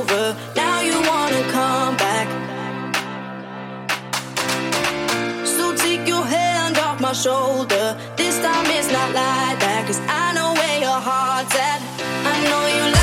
Over. Now you wanna come back. So take your hand off my shoulder. This time it's not like that. Cause I know where your heart's at. I know you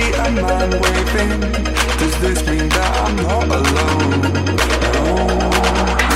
see a man waving. Does this mean that I'm not alone? No.